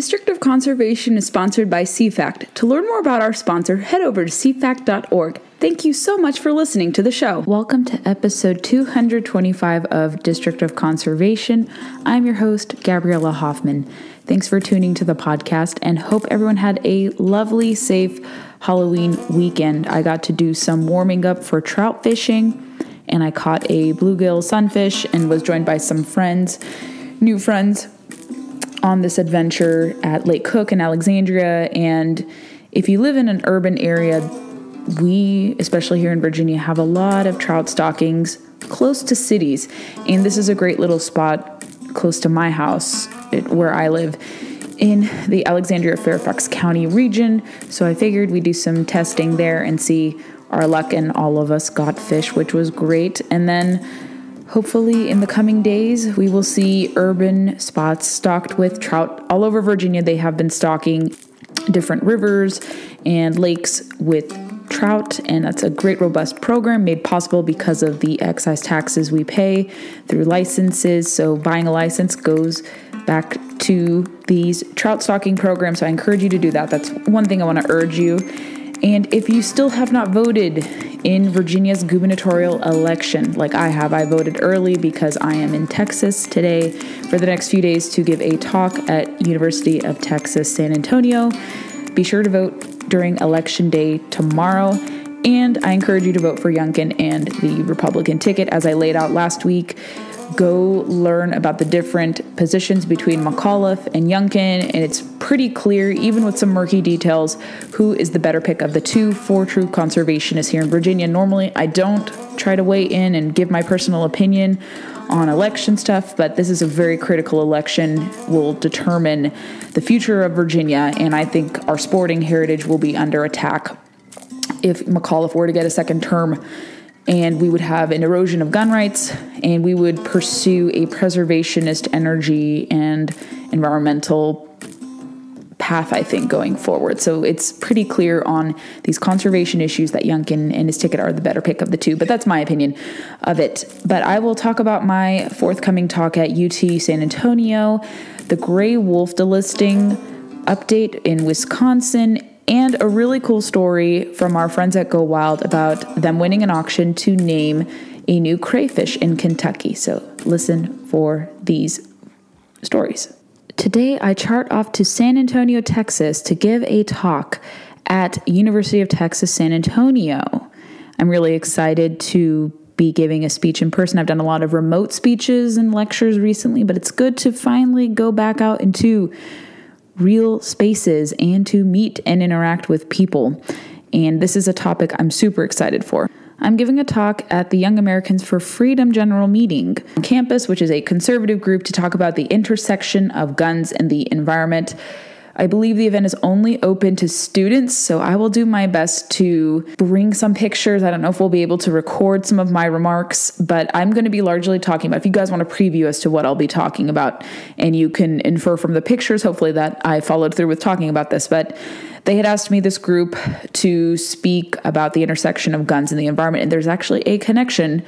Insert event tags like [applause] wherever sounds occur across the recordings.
District of Conservation is sponsored by CFACT. To learn more about our sponsor, head over to cfact.org. Thank you so much for listening to the show. Welcome to episode 225 of District of Conservation. I'm your host, Gabriella Hoffman. Thanks for tuning to the podcast and hope everyone had a lovely, safe Halloween weekend. I got to do some warming up for trout fishing and I caught a bluegill sunfish and was joined by some friends, new friends on this adventure at Lake Cook in Alexandria. And if you live in an urban area, we, especially here in Virginia, have a lot of trout stockings close to cities. And this is a great little spot close to my house where I live in the Alexandria Fairfax County region. So I figured we'd do some testing there and see our luck. And all of us got fish, which was great. And then Hopefully, in the coming days, we will see urban spots stocked with trout. All over Virginia, they have been stocking different rivers and lakes with trout, and that's a great, robust program made possible because of the excise taxes we pay through licenses. So, buying a license goes back to these trout stocking programs. So, I encourage you to do that. That's one thing I want to urge you. And if you still have not voted in Virginia's gubernatorial election, like I have, I voted early because I am in Texas today for the next few days to give a talk at University of Texas San Antonio. Be sure to vote during election day tomorrow. And I encourage you to vote for Youngkin and the Republican ticket as I laid out last week go learn about the different positions between McAuliffe and Youngkin, and it's pretty clear, even with some murky details, who is the better pick of the two for true conservationists here in Virginia. Normally, I don't try to weigh in and give my personal opinion on election stuff, but this is a very critical election, will determine the future of Virginia, and I think our sporting heritage will be under attack if McAuliffe were to get a second term and we would have an erosion of gun rights and we would pursue a preservationist energy and environmental path, I think, going forward. So it's pretty clear on these conservation issues that Youngkin and his ticket are the better pick of the two, but that's my opinion of it. But I will talk about my forthcoming talk at UT San Antonio, the gray wolf delisting update in Wisconsin, and a really cool story from our friends at Go Wild about them winning an auction to name a new crayfish in Kentucky. So listen for these stories. Today, I chart off to San Antonio, Texas to give a talk at University of Texas San Antonio. I'm really excited to be giving a speech in person. I've done a lot of remote speeches and lectures recently, but it's good to finally go back out into real spaces and to meet and interact with people. And this is a topic I'm super excited for. I'm giving a talk at the Young Americans for Freedom General Meeting on campus, which is a conservative group to talk about the intersection of guns and the environment. I believe the event is only open to students, so I will do my best to bring some pictures. I don't know if we'll be able to record some of my remarks, but I'm going to be largely talking about if you guys want a preview as to what I'll be talking about, and you can infer from the pictures, hopefully, that I followed through with talking about this. But they had asked me, this group, to speak about the intersection of guns and the environment, and there's actually a connection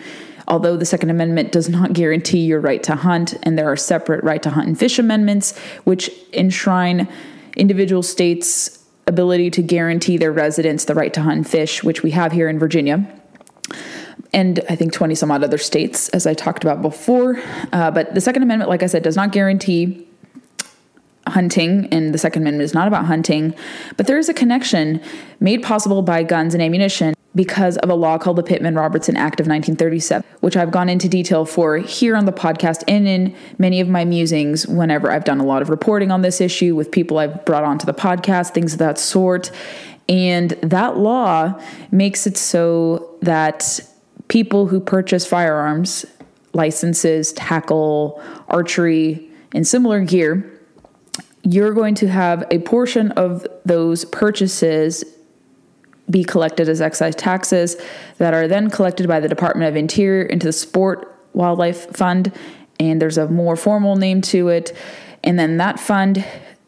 although the Second Amendment does not guarantee your right to hunt, and there are separate right to hunt and fish amendments which enshrine individual states' ability to guarantee their residents the right to hunt fish, which we have here in Virginia. And I think 20 some odd other states, as I talked about before. Uh, but the Second Amendment, like I said, does not guarantee hunting, and the Second Amendment is not about hunting, but there is a connection made possible by guns and ammunition because of a law called the Pittman Robertson Act of 1937, which I've gone into detail for here on the podcast and in many of my musings whenever I've done a lot of reporting on this issue with people I've brought onto the podcast, things of that sort. And that law makes it so that people who purchase firearms, licenses, tackle, archery, and similar gear, you're going to have a portion of those purchases be collected as excise taxes that are then collected by the Department of Interior into the Sport Wildlife Fund. And there's a more formal name to it. And then that fund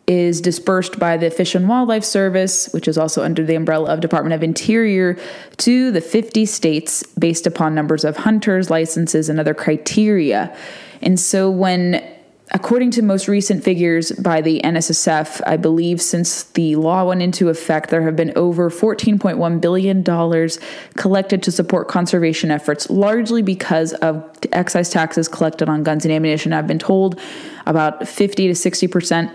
is dispersed by the Fish and Wildlife Service, which is also under the umbrella of Department of Interior, to the 50 states based upon numbers of hunters, licenses, and other criteria. And so when According to most recent figures by the NSSF, I believe since the law went into effect, there have been over $14.1 billion collected to support conservation efforts, largely because of excise taxes collected on guns and ammunition. I've been told about 50 to 60%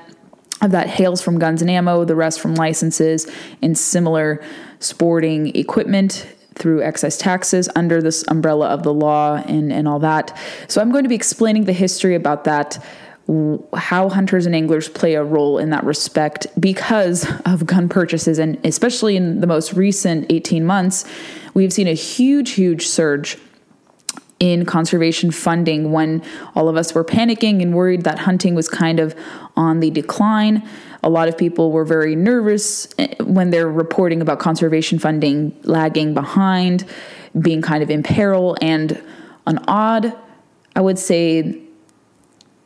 of that hails from guns and ammo, the rest from licenses and similar sporting equipment through excise taxes under this umbrella of the law and, and all that. So I'm going to be explaining the history about that how hunters and anglers play a role in that respect because [laughs] of gun purchases. And especially in the most recent 18 months, we've seen a huge, huge surge in conservation funding when all of us were panicking and worried that hunting was kind of on the decline. A lot of people were very nervous eh, when they're reporting about conservation funding lagging behind, being kind of in peril, and an odd, I would say,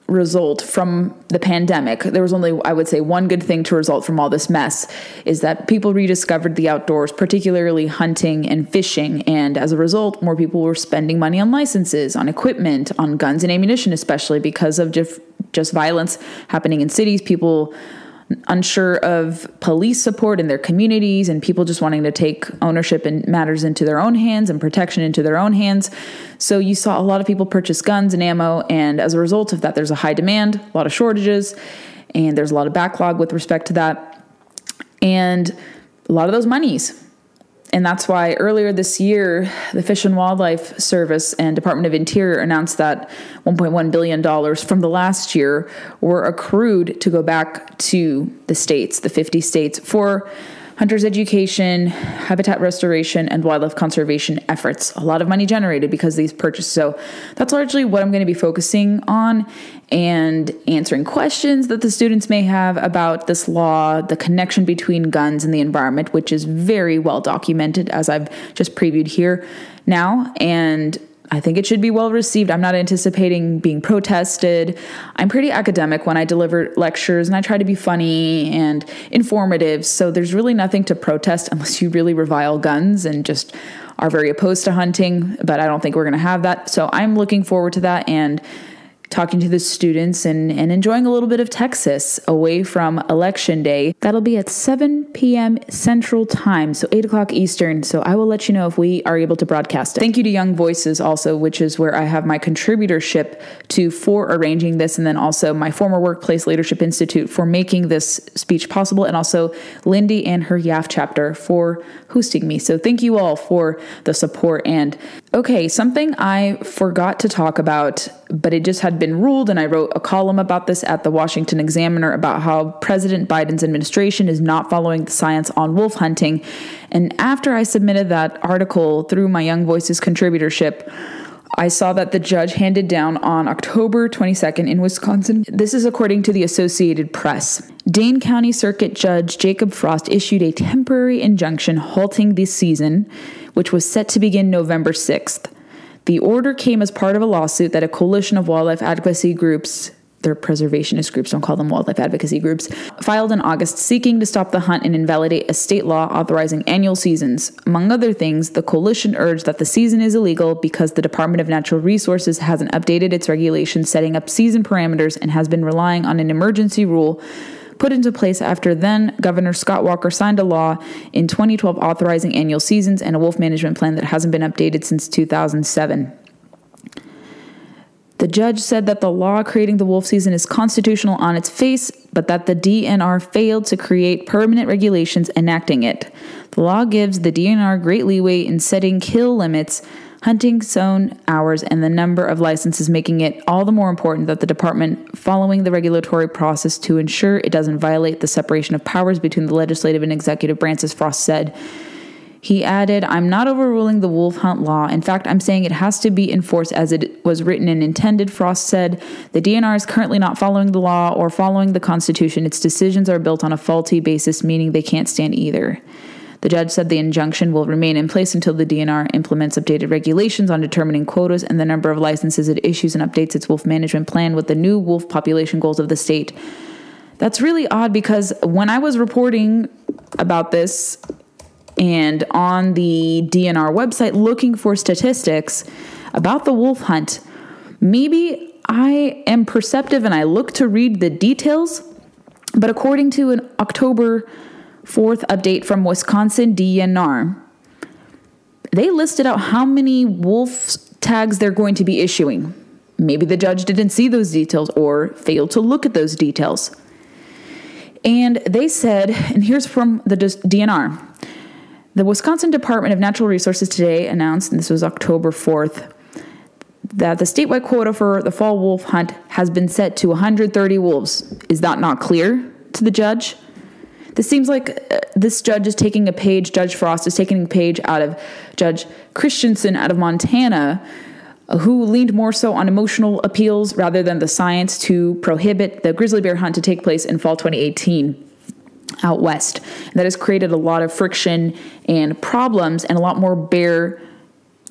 result from the pandemic. There was only i would say one good thing to result from all this mess is that people rediscovered the outdoors particularly hunting and fishing. And as a result more people were spending money on licenses on equipment on guns and ammunition especially because of just just violence happening in cities. People unsure of police support in their communities and people just wanting to take ownership and matters into their own hands and protection into their own hands. So you saw a lot of people purchase guns and ammo, and as a result of that, there's a high demand, a lot of shortages, and there's a lot of backlog with respect to that. And a lot of those monies and that's why earlier this year, the Fish and Wildlife Service and Department of Interior announced that $1.1 billion from the last year were accrued to go back to the states, the 50 states, for hunters education, habitat restoration, and wildlife conservation efforts. A lot of money generated because these purchases. So that's largely what I'm going to be focusing on and answering questions that the students may have about this law, the connection between guns and the environment, which is very well documented as I've just previewed here now. And I think it should be well received. I'm not anticipating being protested. I'm pretty academic when I deliver lectures and I try to be funny and informative. So there's really nothing to protest unless you really revile guns and just are very opposed to hunting. But I don't think we're going to have that. So I'm looking forward to that. And talking to the students and, and enjoying a little bit of Texas away from election day. That'll be at 7 p.m. Central Time, so 8 o'clock Eastern. So I will let you know if we are able to broadcast it. Thank you to Young Voices also, which is where I have my contributorship to for arranging this, and then also my former workplace leadership institute for making this speech possible, and also Lindy and her YAF chapter for hosting me. So thank you all for the support. And okay, something I forgot to talk about, but it just had been ruled, and I wrote a column about this at the Washington Examiner about how President Biden's administration is not following the science on wolf hunting. And after I submitted that article through my Young Voices contributorship, I saw that the judge handed down on October 22nd in Wisconsin. This is according to the Associated Press. Dane County Circuit Judge Jacob Frost issued a temporary injunction halting the season, which was set to begin November 6th. The order came as part of a lawsuit that a coalition of wildlife advocacy groups their preservationist groups, don't call them wildlife advocacy groups, filed in August seeking to stop the hunt and invalidate a state law authorizing annual seasons. Among other things, the coalition urged that the season is illegal because the Department of Natural Resources hasn't updated its regulations setting up season parameters and has been relying on an emergency rule put into place after then Governor Scott Walker signed a law in 2012 authorizing annual seasons and a wolf management plan that hasn't been updated since 2007. The judge said that the law creating the wolf season is constitutional on its face, but that the DNR failed to create permanent regulations enacting it. The law gives the DNR great leeway in setting kill limits, hunting zone hours, and the number of licenses, making it all the more important that the department following the regulatory process to ensure it doesn't violate the separation of powers between the legislative and executive branches, Frost said. He added, I'm not overruling the wolf hunt law. In fact, I'm saying it has to be enforced as it was written and intended. Frost said, The DNR is currently not following the law or following the Constitution. Its decisions are built on a faulty basis, meaning they can't stand either. The judge said the injunction will remain in place until the DNR implements updated regulations on determining quotas and the number of licenses it issues and updates its wolf management plan with the new wolf population goals of the state. That's really odd because when I was reporting about this and on the DNR website looking for statistics about the wolf hunt, maybe I am perceptive and I look to read the details, but according to an October 4th update from Wisconsin DNR, they listed out how many wolf tags they're going to be issuing. Maybe the judge didn't see those details or failed to look at those details. And they said, and here's from the DNR the Wisconsin Department of Natural Resources today announced, and this was October 4th, that the statewide quota for the fall wolf hunt has been set to 130 wolves. Is that not clear to the judge? This seems like uh, this judge is taking a page, Judge Frost is taking a page out of Judge Christensen out of Montana, uh, who leaned more so on emotional appeals rather than the science to prohibit the grizzly bear hunt to take place in fall 2018 out west. That has created a lot of friction and problems and a lot more bear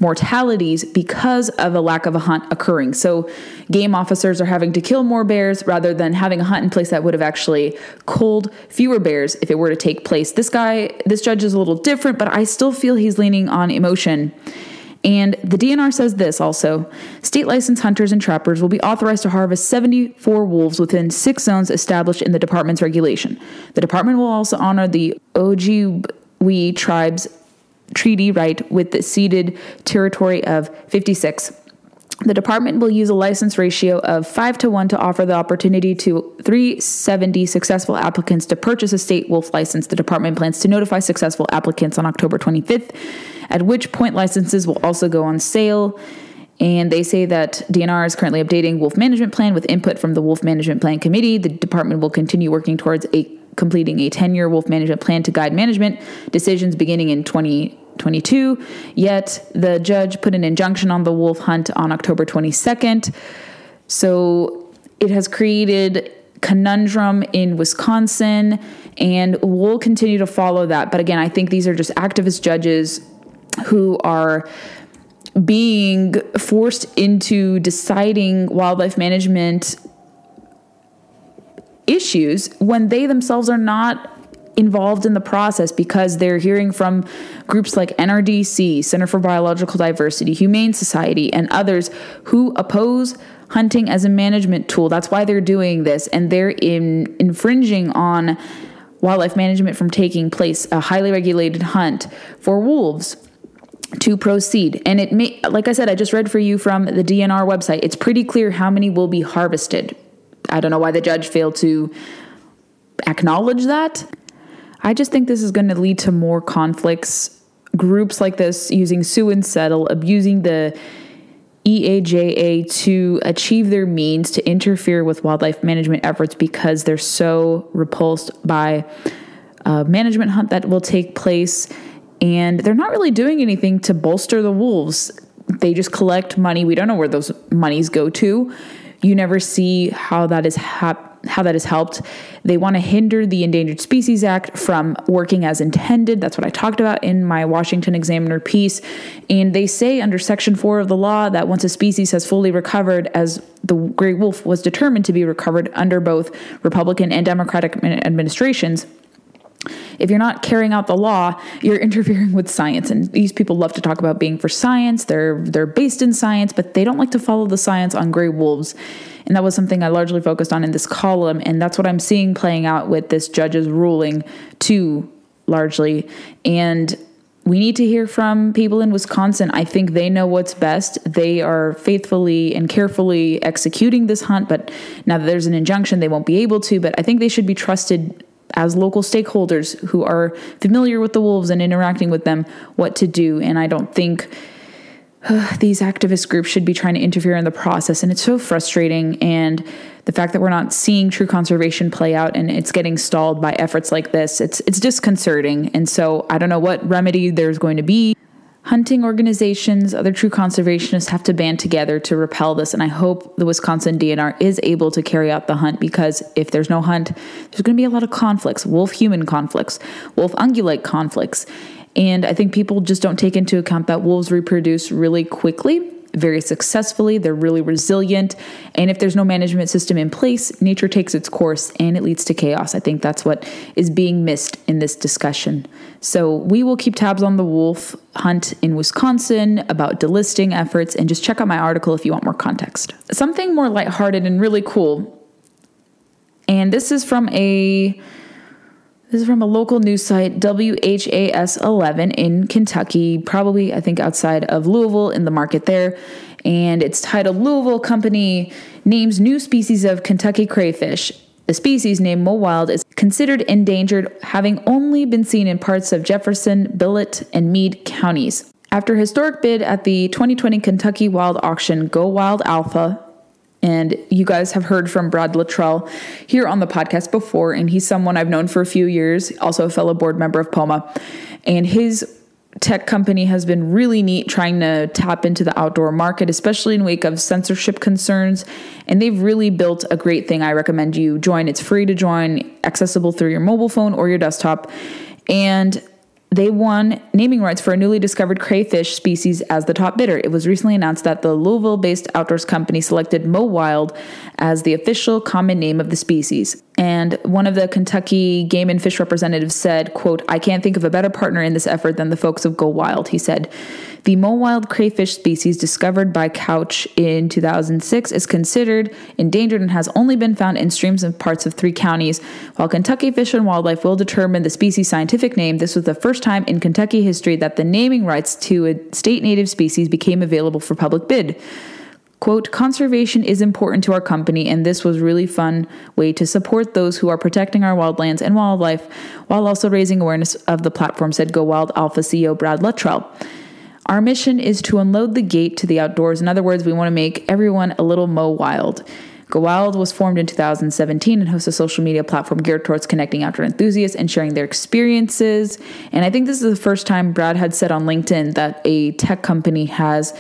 mortalities because of a lack of a hunt occurring. So, game officers are having to kill more bears rather than having a hunt in place that would have actually culled fewer bears if it were to take place. This guy, this judge is a little different, but I still feel he's leaning on emotion. And the DNR says this also state licensed hunters and trappers will be authorized to harvest 74 wolves within six zones established in the department's regulation. The department will also honor the Ojibwe tribes treaty right with the ceded territory of 56. The department will use a license ratio of 5 to 1 to offer the opportunity to 370 successful applicants to purchase a state wolf license. The department plans to notify successful applicants on October 25th, at which point licenses will also go on sale. And they say that DNR is currently updating Wolf Management Plan with input from the Wolf Management Plan Committee. The department will continue working towards a completing a 10 year wolf management plan to guide management decisions beginning in 2022. Yet the judge put an injunction on the wolf hunt on October 22nd. So it has created conundrum in Wisconsin and we'll continue to follow that. But again, I think these are just activist judges who are being forced into deciding wildlife management issues when they themselves are not involved in the process because they're hearing from groups like NRDC, Center for Biological Diversity, Humane Society, and others who oppose hunting as a management tool. That's why they're doing this, and they're in, infringing on wildlife management from taking place, a highly regulated hunt for wolves to proceed. And it may, like I said, I just read for you from the DNR website. It's pretty clear how many will be harvested I don't know why the judge failed to acknowledge that. I just think this is going to lead to more conflicts. Groups like this using sue and settle, abusing the EAJA to achieve their means to interfere with wildlife management efforts because they're so repulsed by a management hunt that will take place. And they're not really doing anything to bolster the wolves. They just collect money. We don't know where those monies go to you never see how that is hap- how that has helped. They want to hinder the Endangered Species Act from working as intended. That's what I talked about in my Washington Examiner piece. And they say under Section 4 of the law that once a species has fully recovered, as the gray wolf was determined to be recovered under both Republican and Democratic administrations, if you're not carrying out the law, you're interfering with science. And these people love to talk about being for science. They're they're based in science, but they don't like to follow the science on gray wolves. And that was something I largely focused on in this column. And that's what I'm seeing playing out with this judge's ruling too, largely. And we need to hear from people in Wisconsin. I think they know what's best. They are faithfully and carefully executing this hunt, but now that there's an injunction, they won't be able to. But I think they should be trusted as local stakeholders who are familiar with the wolves and interacting with them what to do. And I don't think uh, these activist groups should be trying to interfere in the process. And it's so frustrating. And the fact that we're not seeing true conservation play out and it's getting stalled by efforts like this, it's it's disconcerting. And so I don't know what remedy there's going to be hunting organizations, other true conservationists have to band together to repel this. And I hope the Wisconsin DNR is able to carry out the hunt because if there's no hunt, there's going to be a lot of conflicts wolf human conflicts, wolf ungulate conflicts. And I think people just don't take into account that wolves reproduce really quickly. Very successfully. They're really resilient. And if there's no management system in place, nature takes its course and it leads to chaos. I think that's what is being missed in this discussion. So we will keep tabs on the wolf hunt in Wisconsin about delisting efforts and just check out my article if you want more context. Something more lighthearted and really cool. And this is from a this is from a local news site, WHAS 11 in Kentucky, probably, I think, outside of Louisville in the market there. And it's titled Louisville Company Names New Species of Kentucky Crayfish. The species named Mo Wild is considered endangered, having only been seen in parts of Jefferson, Bullitt, and Meade counties. After historic bid at the 2020 Kentucky Wild Auction, Go Wild Alpha and you guys have heard from Brad Luttrell here on the podcast before, and he's someone I've known for a few years, also a fellow board member of POMA. And his tech company has been really neat trying to tap into the outdoor market, especially in wake of censorship concerns. And they've really built a great thing. I recommend you join. It's free to join, accessible through your mobile phone or your desktop. And they won naming rights for a newly discovered crayfish species as the top bidder. It was recently announced that the Louisville based outdoors company selected Mo Wild as the official common name of the species. And one of the Kentucky game and fish representatives said, quote, I can't think of a better partner in this effort than the folks of Go Wild. He said, the mole Mowild crayfish species discovered by Couch in 2006 is considered endangered and has only been found in streams in parts of three counties. While Kentucky Fish and Wildlife will determine the species' scientific name, this was the first time in Kentucky history that the naming rights to a state native species became available for public bid. Quote, conservation is important to our company, and this was a really fun way to support those who are protecting our wildlands and wildlife while also raising awareness of the platform, said Go Wild Alpha CEO Brad Luttrell. Our mission is to unload the gate to the outdoors. In other words, we want to make everyone a little Mo Wild. Go Wild was formed in 2017 and hosts a social media platform geared towards connecting outdoor enthusiasts and sharing their experiences. And I think this is the first time Brad had said on LinkedIn that a tech company has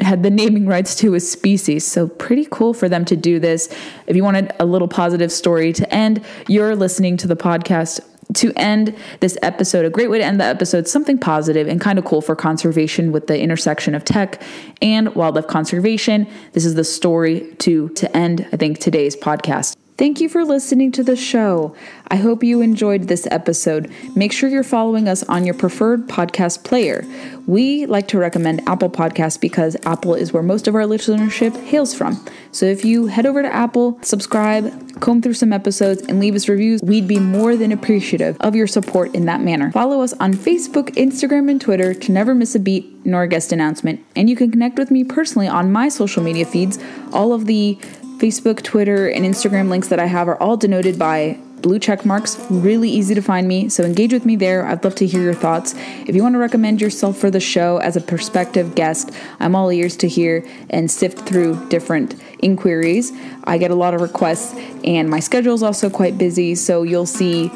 had the naming rights to a species. So pretty cool for them to do this. If you wanted a little positive story to end, you're listening to the podcast to end this episode, a great way to end the episode, something positive and kind of cool for conservation with the intersection of tech and wildlife conservation. This is the story to to end, I think, today's podcast. Thank you for listening to the show. I hope you enjoyed this episode. Make sure you're following us on your preferred podcast player. We like to recommend Apple Podcasts because Apple is where most of our listenership hails from. So if you head over to Apple, subscribe, comb through some episodes, and leave us reviews, we'd be more than appreciative of your support in that manner. Follow us on Facebook, Instagram, and Twitter to never miss a beat nor a guest announcement. And you can connect with me personally on my social media feeds. All of the Facebook, Twitter, and Instagram links that I have are all denoted by blue check marks. Really easy to find me, so engage with me there. I'd love to hear your thoughts. If you want to recommend yourself for the show as a prospective guest, I'm all ears to hear and sift through different inquiries. I get a lot of requests, and my schedule is also quite busy, so you'll see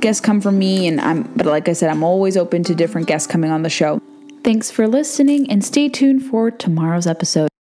guests come from me and I'm but like I said I'm always open to different guests coming on the show. Thanks for listening and stay tuned for tomorrow's episode.